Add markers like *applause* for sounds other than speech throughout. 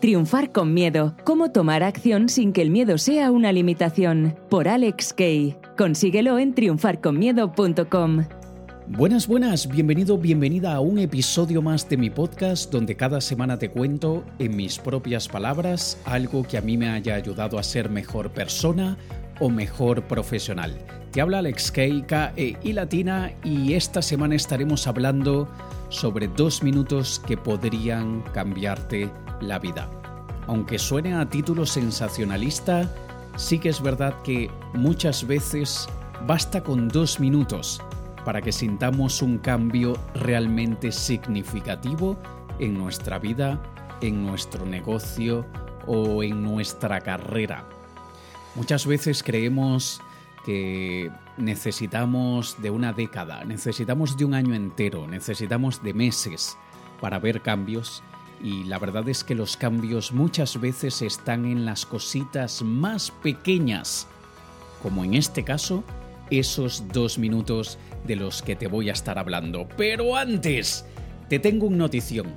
Triunfar con miedo. Cómo tomar acción sin que el miedo sea una limitación. Por Alex Kay. Consíguelo en triunfarconmiedo.com. Buenas, buenas, bienvenido, bienvenida a un episodio más de mi podcast donde cada semana te cuento en mis propias palabras algo que a mí me haya ayudado a ser mejor persona o mejor profesional. Te habla Alex Kay, K-E y Latina y esta semana estaremos hablando sobre dos minutos que podrían cambiarte la vida. Aunque suene a título sensacionalista, sí que es verdad que muchas veces basta con dos minutos para que sintamos un cambio realmente significativo en nuestra vida, en nuestro negocio o en nuestra carrera. Muchas veces creemos que necesitamos de una década, necesitamos de un año entero, necesitamos de meses para ver cambios y la verdad es que los cambios muchas veces están en las cositas más pequeñas, como en este caso esos dos minutos de los que te voy a estar hablando. Pero antes, te tengo un notición.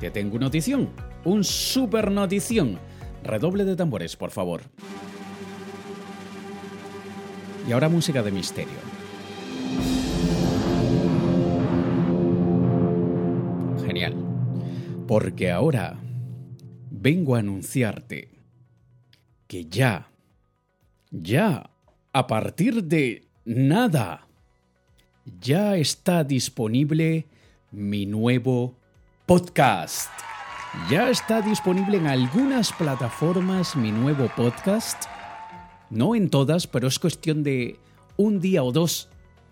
Te tengo una notición. Un super notición. Redoble de tambores, por favor. Y ahora música de misterio. Porque ahora vengo a anunciarte que ya, ya, a partir de nada, ya está disponible mi nuevo podcast. Ya está disponible en algunas plataformas mi nuevo podcast. No en todas, pero es cuestión de un día o dos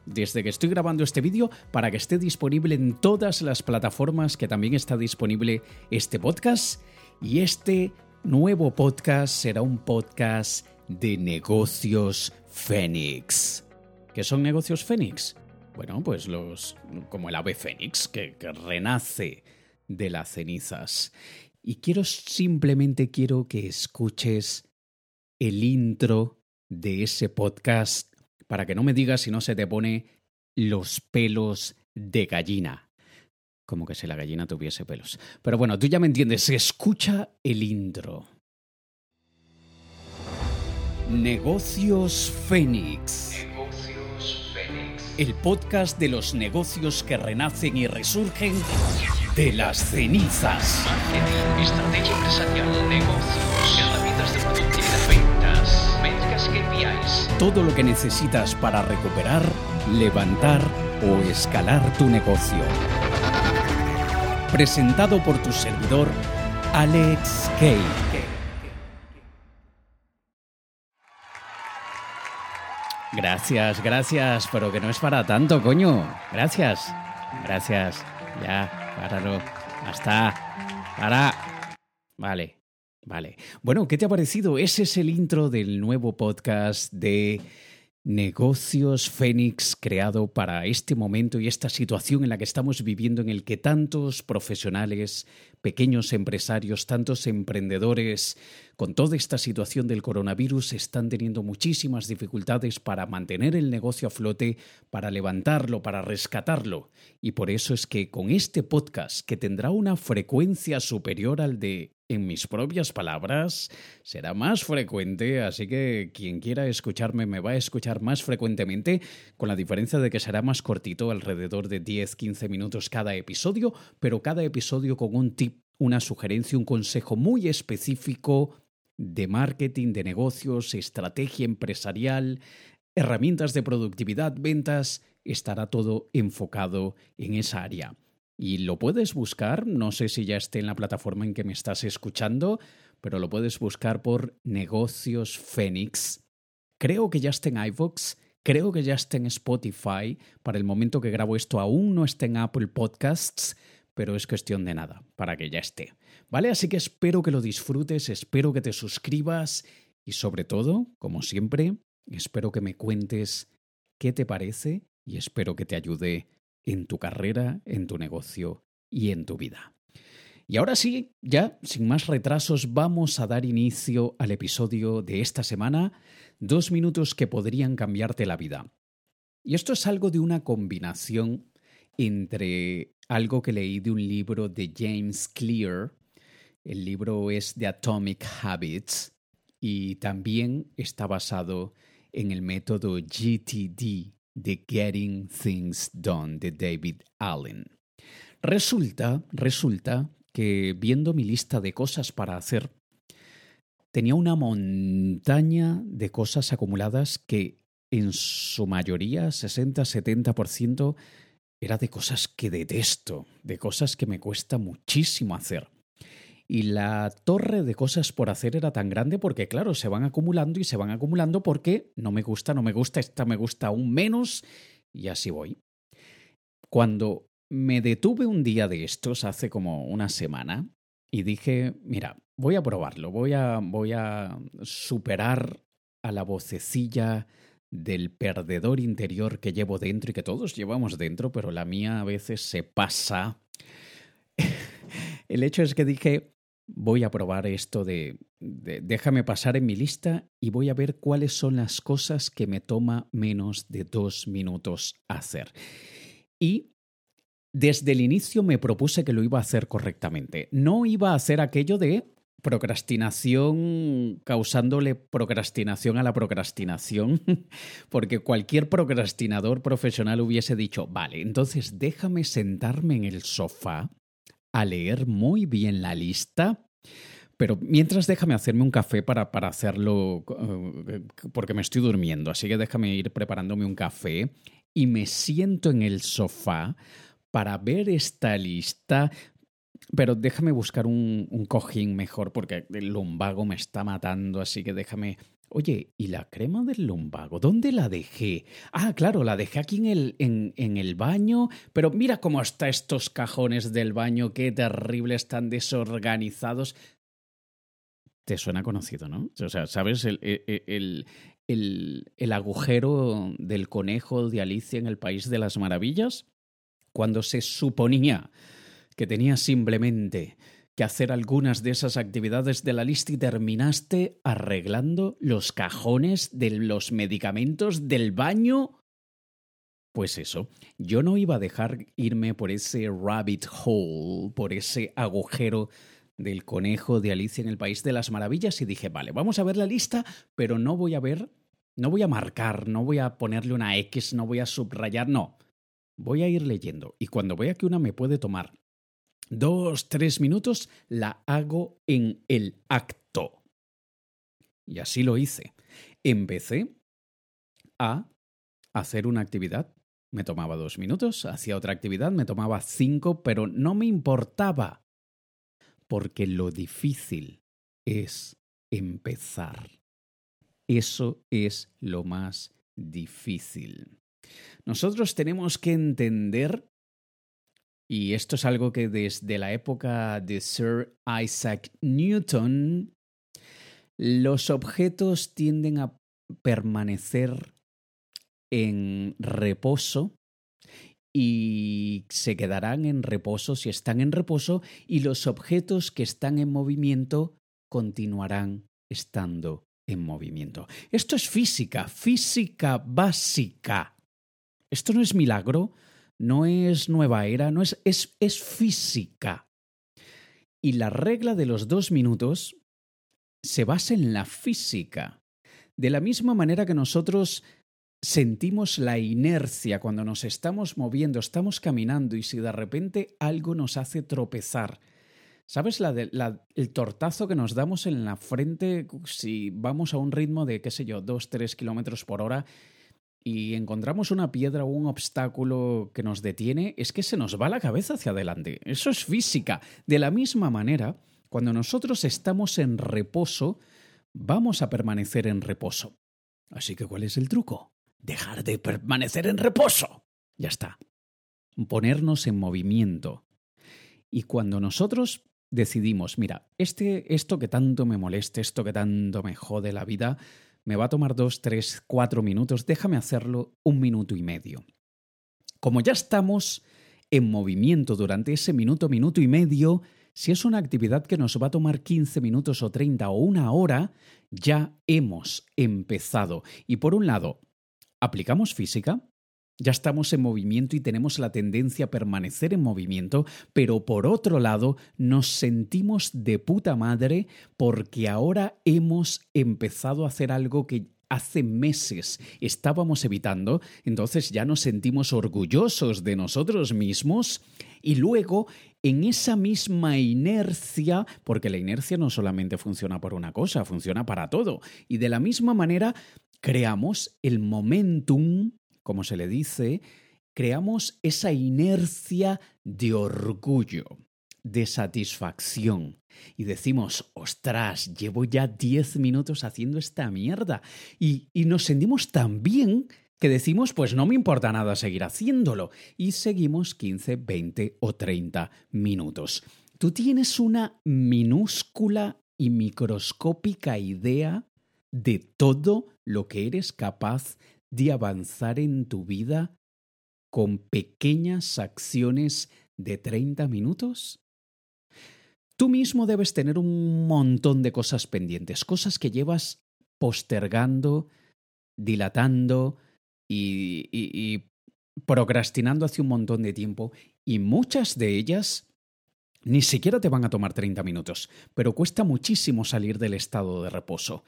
desde que estoy grabando este vídeo para que esté disponible en todas las plataformas que también está disponible este podcast. Y este nuevo podcast será un podcast de negocios Fénix. ¿Qué son negocios Fénix? Bueno, pues los. como el ave Fénix, que, que renace de las cenizas. Y quiero simplemente quiero que escuches el intro de ese podcast para que no me digas si no se te pone los pelos de gallina. Como que si la gallina tuviese pelos. Pero bueno, tú ya me entiendes. Escucha el intro. Negocios Fénix. Negocios Fénix. El podcast de los negocios que renacen y resurgen de las cenizas. Marketing, estrategia empresarial, negocios, Todo lo que necesitas para recuperar, levantar o escalar tu negocio. Presentado por tu servidor, Alex Kay. Gracias, gracias, pero que no es para tanto, coño. Gracias, gracias. Ya, páralo. Hasta. Para. Vale, vale. Bueno, ¿qué te ha parecido? Ese es el intro del nuevo podcast de Negocios Fénix creado para este momento y esta situación en la que estamos viviendo en el que tantos profesionales, pequeños empresarios, tantos emprendedores, con toda esta situación del coronavirus están teniendo muchísimas dificultades para mantener el negocio a flote, para levantarlo, para rescatarlo. Y por eso es que con este podcast, que tendrá una frecuencia superior al de en mis propias palabras, será más frecuente, así que quien quiera escucharme me va a escuchar más frecuentemente, con la diferencia de que será más cortito, alrededor de 10-15 minutos cada episodio, pero cada episodio con un tip, una sugerencia, un consejo muy específico de marketing, de negocios, estrategia empresarial, herramientas de productividad, ventas, estará todo enfocado en esa área. Y lo puedes buscar, no sé si ya esté en la plataforma en que me estás escuchando, pero lo puedes buscar por Negocios Fénix. Creo que ya está en iVoox, creo que ya está en Spotify. Para el momento que grabo esto aún no está en Apple Podcasts, pero es cuestión de nada, para que ya esté. ¿Vale? Así que espero que lo disfrutes, espero que te suscribas y sobre todo, como siempre, espero que me cuentes qué te parece y espero que te ayude en tu carrera, en tu negocio y en tu vida. Y ahora sí, ya sin más retrasos, vamos a dar inicio al episodio de esta semana, dos minutos que podrían cambiarte la vida. Y esto es algo de una combinación entre algo que leí de un libro de James Clear, El libro es The Atomic Habits y también está basado en el método GTD de Getting Things Done de David Allen. Resulta, resulta que viendo mi lista de cosas para hacer, tenía una montaña de cosas acumuladas que en su mayoría, 60-70%, era de cosas que detesto, de cosas que me cuesta muchísimo hacer. Y la torre de cosas por hacer era tan grande porque, claro, se van acumulando y se van acumulando porque no me gusta, no me gusta, esta me gusta aún menos y así voy. Cuando me detuve un día de estos, hace como una semana, y dije, mira, voy a probarlo, voy a, voy a superar a la vocecilla del perdedor interior que llevo dentro y que todos llevamos dentro, pero la mía a veces se pasa. *laughs* El hecho es que dije, voy a probar esto de, déjame pasar en mi lista y voy a ver cuáles son las cosas que me toma menos de dos minutos hacer. Y desde el inicio me propuse que lo iba a hacer correctamente. No iba a hacer aquello de procrastinación causándole procrastinación a la procrastinación, *laughs* porque cualquier procrastinador profesional hubiese dicho, vale, entonces déjame sentarme en el sofá a leer muy bien la lista. Pero mientras déjame hacerme un café para, para hacerlo, eh, porque me estoy durmiendo, así que déjame ir preparándome un café y me siento en el sofá para ver esta lista. Pero déjame buscar un, un cojín mejor porque el lumbago me está matando, así que déjame Oye, ¿y la crema del lumbago? ¿Dónde la dejé? Ah, claro, la dejé aquí en el, en, en el baño, pero mira cómo están estos cajones del baño, qué terrible, están desorganizados. Te suena conocido, ¿no? O sea, ¿sabes el, el, el, el agujero del conejo de Alicia en el País de las Maravillas? Cuando se suponía que tenía simplemente que hacer algunas de esas actividades de la lista y terminaste arreglando los cajones de los medicamentos del baño? Pues eso, yo no iba a dejar irme por ese rabbit hole, por ese agujero del conejo de Alicia en el País de las Maravillas y dije, vale, vamos a ver la lista, pero no voy a ver, no voy a marcar, no voy a ponerle una X, no voy a subrayar, no. Voy a ir leyendo y cuando vea que una me puede tomar dos, tres minutos, la hago en el acto. Y así lo hice. Empecé a hacer una actividad. Me tomaba dos minutos, hacía otra actividad, me tomaba cinco, pero no me importaba. Porque lo difícil es empezar. Eso es lo más difícil. Nosotros tenemos que entender y esto es algo que desde la época de Sir Isaac Newton, los objetos tienden a permanecer en reposo y se quedarán en reposo si están en reposo y los objetos que están en movimiento continuarán estando en movimiento. Esto es física, física básica. Esto no es milagro, no es nueva era, no es, es, es física. Y la regla de los dos minutos se basa en la física. De la misma manera que nosotros sentimos la inercia cuando nos estamos moviendo, estamos caminando y si de repente algo nos hace tropezar. ¿Sabes la el tortazo que nos damos en la frente si vamos a un ritmo de, qué sé yo, dos, tres kilómetros por hora y encontramos una piedra o un obstáculo que nos detiene, es que se nos va la cabeza hacia adelante. Eso es física. De la misma manera, cuando nosotros estamos en reposo, vamos a permanecer en reposo. Así que, ¿cuál es el truco? Dejar de permanecer en reposo. Ya está. Ponernos en movimiento. Y cuando nosotros decidimos, mira, este, esto que tanto me moleste, esto que tanto me jode la vida, me va a tomar dos, tres, cuatro minutos, déjame hacerlo un minuto y medio. Como ya estamos en movimiento durante ese minuto, minuto y medio, si es una actividad que nos va a tomar 15 minutos o 30 o una hora, ya hemos empezado. Y por un lado, aplicamos física, ya estamos en movimiento y tenemos la tendencia a permanecer en movimiento, pero por otro lado nos sentimos de puta madre porque ahora hemos empezado a hacer algo que hace meses estábamos evitando, entonces ya nos sentimos orgullosos de nosotros mismos y luego en esa misma inercia, porque la inercia no solamente funciona por una cosa, funciona para todo, y de la misma manera creamos el momentum como se le dice, creamos esa inercia de orgullo, de satisfacción. Y decimos, ostras, llevo ya 10 minutos haciendo esta mierda. Y, y nos sentimos tan bien que decimos, pues no me importa nada seguir haciéndolo. Y seguimos 15, 20 o 30 minutos. Tú tienes una minúscula y microscópica idea de todo lo que eres capaz de avanzar en tu vida con pequeñas acciones de 30 minutos? Tú mismo debes tener un montón de cosas pendientes, cosas que llevas postergando, dilatando y, procrastinando hace un montón de tiempo y muchas de ellas ni siquiera te van a tomar 30 minutos, pero cuesta muchísimo salir del estado de reposo.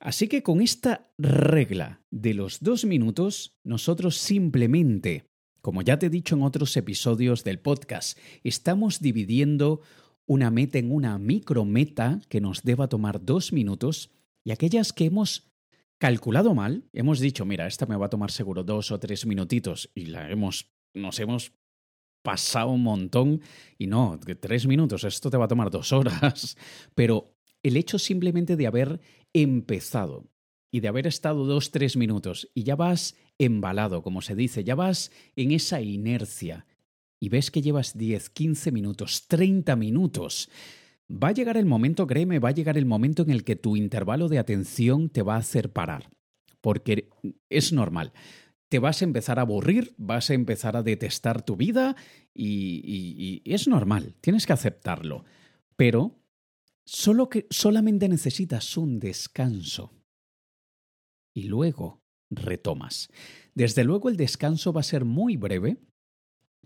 Así que con esta regla de los dos minutos, nosotros simplemente, como ya te he dicho en otros episodios del podcast, estamos dividiendo una meta en una micrometa que nos deba tomar dos minutos y aquellas que hemos calculado mal, hemos dicho, mira, esta me va a tomar seguro dos o tres minutitos y la hemos, nos hemos pasado un montón y no, tres minutos, esto te va a tomar dos horas, *laughs* pero el hecho simplemente de haber empezado y de haber estado dos, tres minutos y ya vas embalado, como se dice, ya vas en esa inercia y ves que llevas 10, 15 minutos, 30 minutos, va a llegar el momento, créeme, va a llegar el momento en el que tu intervalo de atención te va a hacer parar, porque es normal. Te vas a empezar a aburrir, vas a empezar a detestar tu vida y, y es normal, tienes que aceptarlo. Pero Solo que solamente necesitas un descanso. Y luego retomas. Desde luego el descanso va a ser muy breve.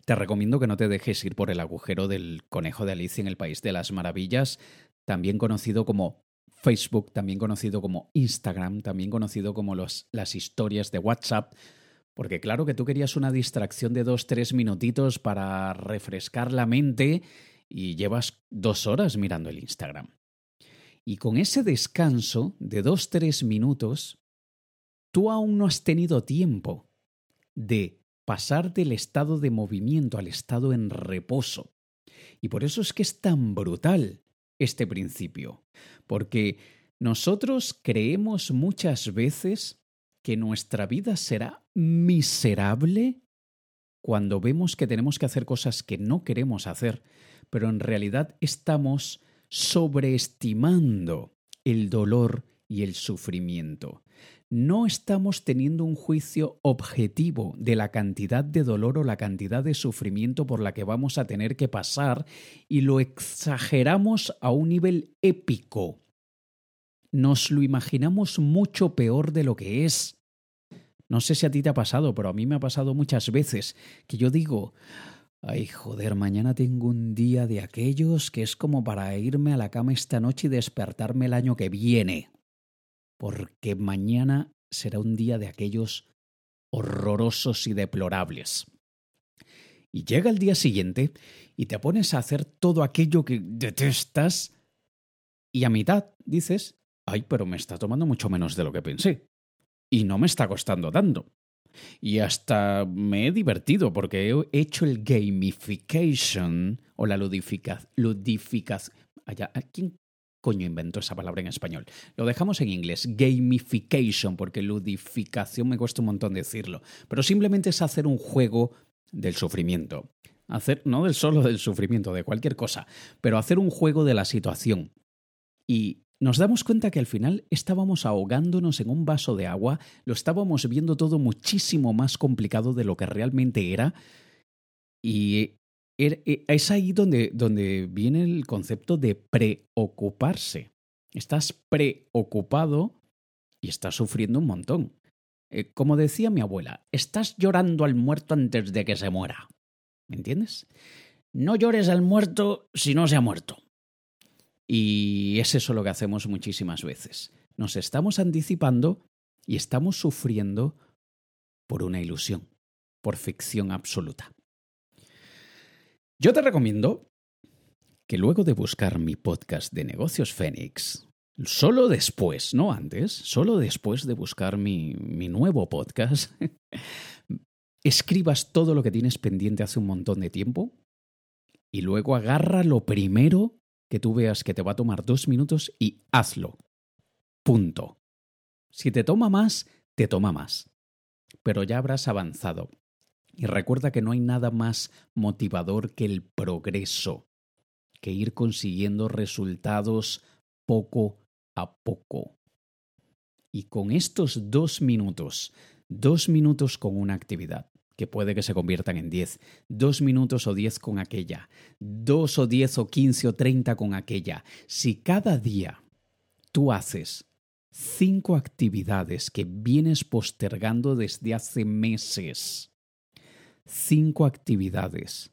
Te recomiendo que no te dejes ir por el agujero del conejo de Alicia en el País de las Maravillas, también conocido como Facebook, también conocido como Instagram, también conocido como las historias de WhatsApp, porque claro que tú querías una distracción de dos, tres minutitos para refrescar la mente y llevas dos horas mirando el Instagram. Y con ese descanso de dos, tres minutos, tú aún no has tenido tiempo de pasar del estado de movimiento al estado en reposo. Y por eso es que es tan brutal este principio, porque nosotros creemos muchas veces que nuestra vida será miserable cuando vemos que tenemos que hacer cosas que no queremos hacer, pero en realidad estamos sobreestimando el dolor y el sufrimiento. No estamos teniendo un juicio objetivo de la cantidad de dolor o la cantidad de sufrimiento por la que vamos a tener que pasar y lo exageramos a un nivel épico. Nos lo imaginamos mucho peor de lo que es. No sé si a ti te ha pasado, pero a mí me ha pasado muchas veces que yo digo, Ay, joder, mañana tengo un día de aquellos que es como para irme a la cama esta noche y despertarme el año que viene. Porque mañana será un día de aquellos horrorosos y deplorables. Y llega el día siguiente y te pones a hacer todo aquello que detestas y a mitad dices, ay, pero me está tomando mucho menos de lo que pensé. Y no me está costando tanto. Y hasta me he divertido porque he hecho el gamification o la ludificación. Ludificación. ¿Quién coño inventó esa palabra en español? Lo dejamos en inglés, gamification, porque ludificación me cuesta un montón decirlo. Pero simplemente es hacer un juego del sufrimiento. Hacer, no del solo del sufrimiento, de cualquier cosa, pero hacer un juego de la situación. Y nos damos cuenta que al final estábamos ahogándonos en un vaso de agua, lo estábamos viendo todo muchísimo más complicado de lo que realmente era. Y er, e, es ahí donde, viene el concepto de preocuparse. Estás preocupado y estás sufriendo un montón. Eh, como decía mi abuela, estás llorando al muerto antes de que se muera. ¿Me entiendes? No llores al muerto si no se ha muerto. Y es eso lo que hacemos muchísimas veces. Nos estamos anticipando y estamos sufriendo por una ilusión, por ficción absoluta. Yo te recomiendo que luego de buscar mi podcast de negocios Fénix, solo después, no antes, solo después de buscar mi, mi nuevo podcast, *laughs* escribas todo lo que tienes pendiente hace un montón de tiempo y luego agarra lo primero que tú veas que te va a tomar dos minutos y hazlo. Punto. Si te toma más, te toma más. Pero ya habrás avanzado. Y recuerda que no hay nada más motivador que el progreso, que ir consiguiendo resultados poco a poco. Y con estos dos minutos, dos minutos con una actividad, que puede que se conviertan en diez, dos minutos o diez con aquella, dos o diez o quince o treinta con aquella, si cada día tú haces cinco actividades que vienes postergando desde hace meses, cinco actividades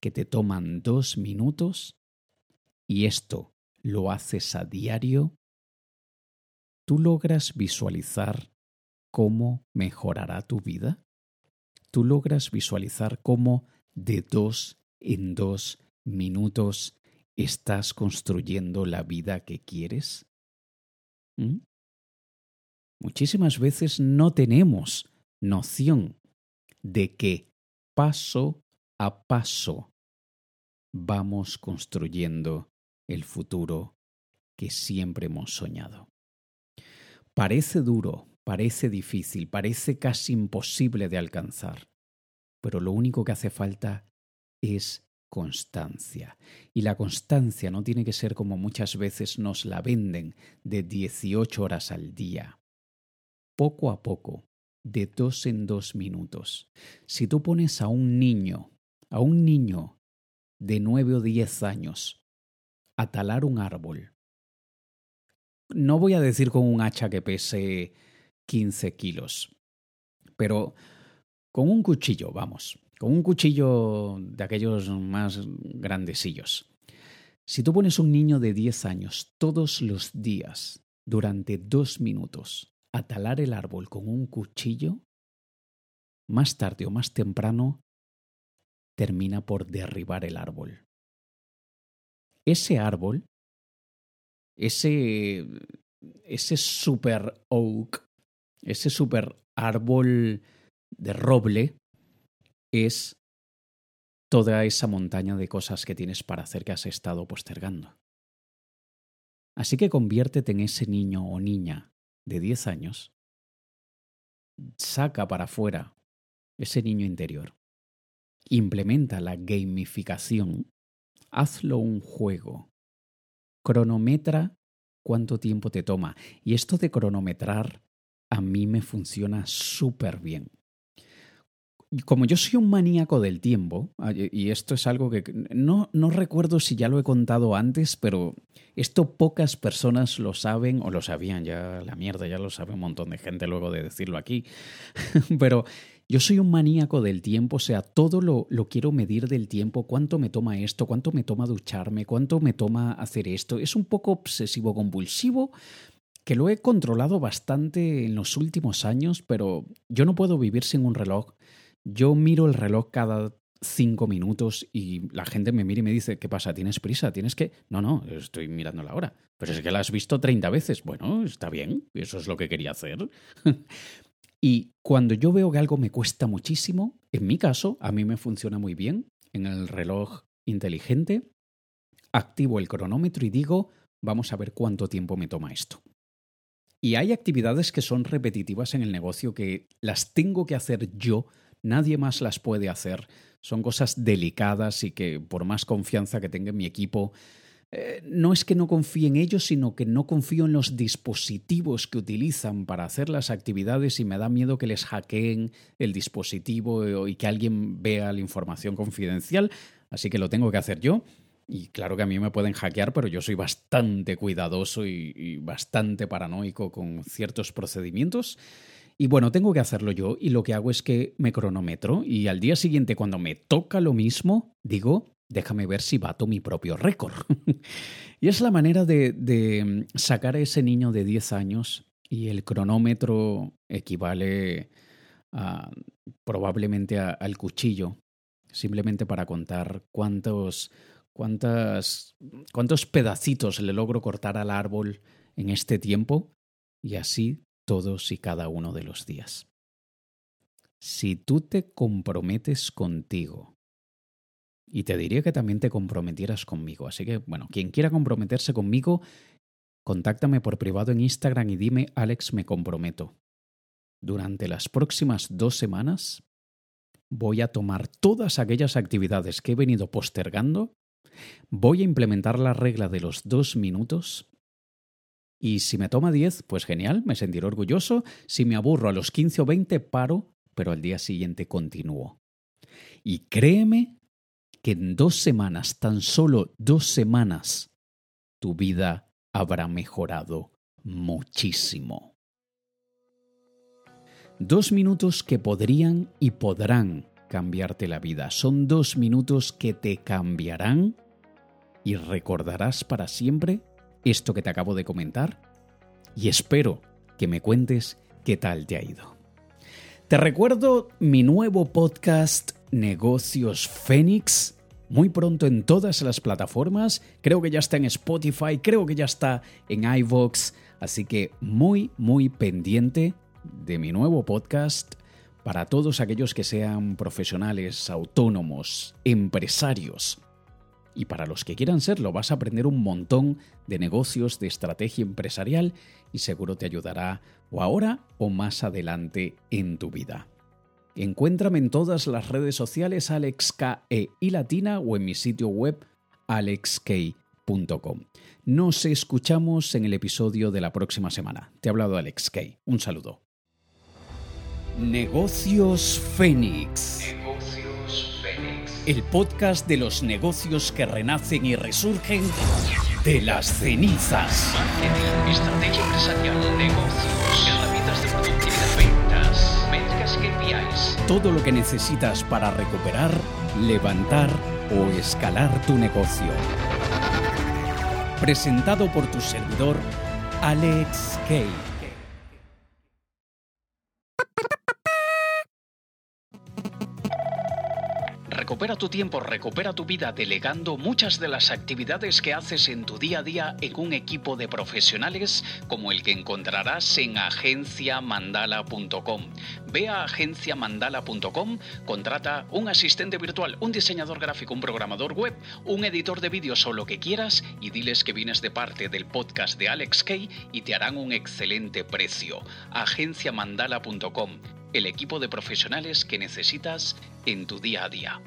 que te toman dos minutos, y esto lo haces a diario, ¿tú logras visualizar cómo mejorará tu vida? ¿Tú logras visualizar cómo de dos en dos minutos estás construyendo la vida que quieres? ¿Mm? Muchísimas veces no tenemos noción de que paso a paso vamos construyendo el futuro que siempre hemos soñado. Parece duro, parece difícil, parece casi imposible de alcanzar, pero lo único que hace falta es constancia. Y la constancia no tiene que ser como muchas veces nos la venden de 18 horas al día. Poco a poco, de dos en dos minutos. Si tú pones a un niño, a un niño de nueve o diez años, a talar un árbol, no voy a decir con un hacha que pese 15 kilos, pero con un cuchillo, vamos, con un cuchillo de aquellos más grandesillos. Si tú pones un niño de 10 años todos los días durante dos minutos a talar el árbol con un cuchillo, más tarde o más temprano termina por derribar el árbol. Ese árbol ese, ese super oak, ese super árbol de roble, es toda esa montaña de cosas que tienes para hacer que has estado postergando. Así que conviértete en ese niño o niña de 10 años, saca para afuera ese niño interior, implementa la gamificación, hazlo un juego, cronometra cuánto tiempo te toma. Y esto de cronometrar a mí me funciona súper bien. Como yo soy un maníaco del tiempo, y esto es algo que no, no recuerdo si ya lo he contado antes, pero esto pocas personas lo saben o lo sabían, ya la mierda, ya lo sabe un montón de gente luego de decirlo aquí, *laughs* pero yo soy un maníaco del tiempo, o sea, todo lo, lo, quiero medir del tiempo, cuánto me toma esto, cuánto me toma ducharme, cuánto me toma hacer esto. Es un poco obsesivo compulsivo que lo he controlado bastante en los últimos años, pero yo no puedo vivir sin un reloj. Yo miro el reloj cada cinco minutos y la gente me mira y me dice, ¿qué pasa? ¿Tienes prisa? ¿Tienes que...? No, no, estoy mirando la hora. Pero es que la has visto 30 veces. Bueno, está bien, eso es lo que quería hacer. *laughs* Y cuando yo veo que algo me cuesta muchísimo, en mi caso, a mí me funciona muy bien en el reloj inteligente, activo el cronómetro y digo, vamos a ver cuánto tiempo me toma esto. Y hay actividades que son repetitivas en el negocio que las tengo que hacer yo, nadie más las puede hacer. Son cosas delicadas y que por más confianza que tenga en mi equipo, eh, no es que no confíe en ellos, sino que no confío en los dispositivos que utilizan para hacer las actividades y me da miedo que les hackeen el dispositivo y que alguien vea la información confidencial, así que lo tengo que hacer yo. Y claro que a mí me pueden hackear, pero yo soy bastante cuidadoso y, bastante paranoico con ciertos procedimientos. Y bueno, tengo que hacerlo yo y lo que hago es que me cronometro y al día siguiente cuando me toca lo mismo, digo, déjame ver si bato mi propio récord. *laughs* y es la manera de, sacar a ese niño de 10 años y el cronómetro equivale a, probablemente al cuchillo, simplemente para contar cuántos, cuántas, cuántos pedacitos le logro cortar al árbol en este tiempo y así todos y cada uno de los días. Si tú te comprometes contigo, y te diría que también te comprometieras conmigo, así que bueno, quien quiera comprometerse conmigo, contáctame por privado en Instagram y dime, Alex, me comprometo. Durante las próximas dos semanas voy a tomar todas aquellas actividades que he venido postergando, voy a implementar la regla de los dos minutos y si me toma 10, pues genial, me sentiré orgulloso. Si me aburro a los 15 o 20, paro, pero al día siguiente continúo. Y créeme que en dos semanas, tan solo dos semanas, tu vida habrá mejorado muchísimo. Dos minutos que podrían y podrán cambiarte la vida. Son dos minutos que te cambiarán y recordarás para siempre esto que te acabo de comentar y espero que me cuentes qué tal te ha ido. Te recuerdo mi nuevo podcast Negocios Fénix. Muy pronto en todas las plataformas. Creo que ya está en Spotify, creo que ya está en iVoox. Así que muy, muy pendiente de mi nuevo podcast para todos aquellos que sean profesionales, autónomos, empresarios y para los que quieran serlo vas a aprender un montón de negocios, de estrategia empresarial y seguro te ayudará o ahora o más adelante en tu vida. Encuéntrame en todas las redes sociales AlexKE y Latina o en mi sitio web alexk.com. Nos escuchamos en el episodio de la próxima semana. Te ha hablado Alex Kay. Un saludo. Negocios Fénix el podcast de los negocios que renacen y resurgen de las cenizas. Marketing, estrategia empresarial, negocios, herramientas de productividad, ventas, métricas KPIs. Todo lo que necesitas para recuperar, levantar o escalar tu negocio. Presentado por tu servidor, Alex Kay. Recupera tu tiempo, recupera tu vida delegando muchas de las actividades que haces en tu día a día en un equipo de profesionales como el que encontrarás en agenciamandala.com. Ve a agenciamandala.com, contrata un asistente virtual, un diseñador gráfico, un programador web, un editor de vídeos o lo que quieras y diles que vienes de parte del podcast de Alex Kay y te harán un excelente precio. agenciamandala.com el equipo de profesionales que necesitas en tu día a día.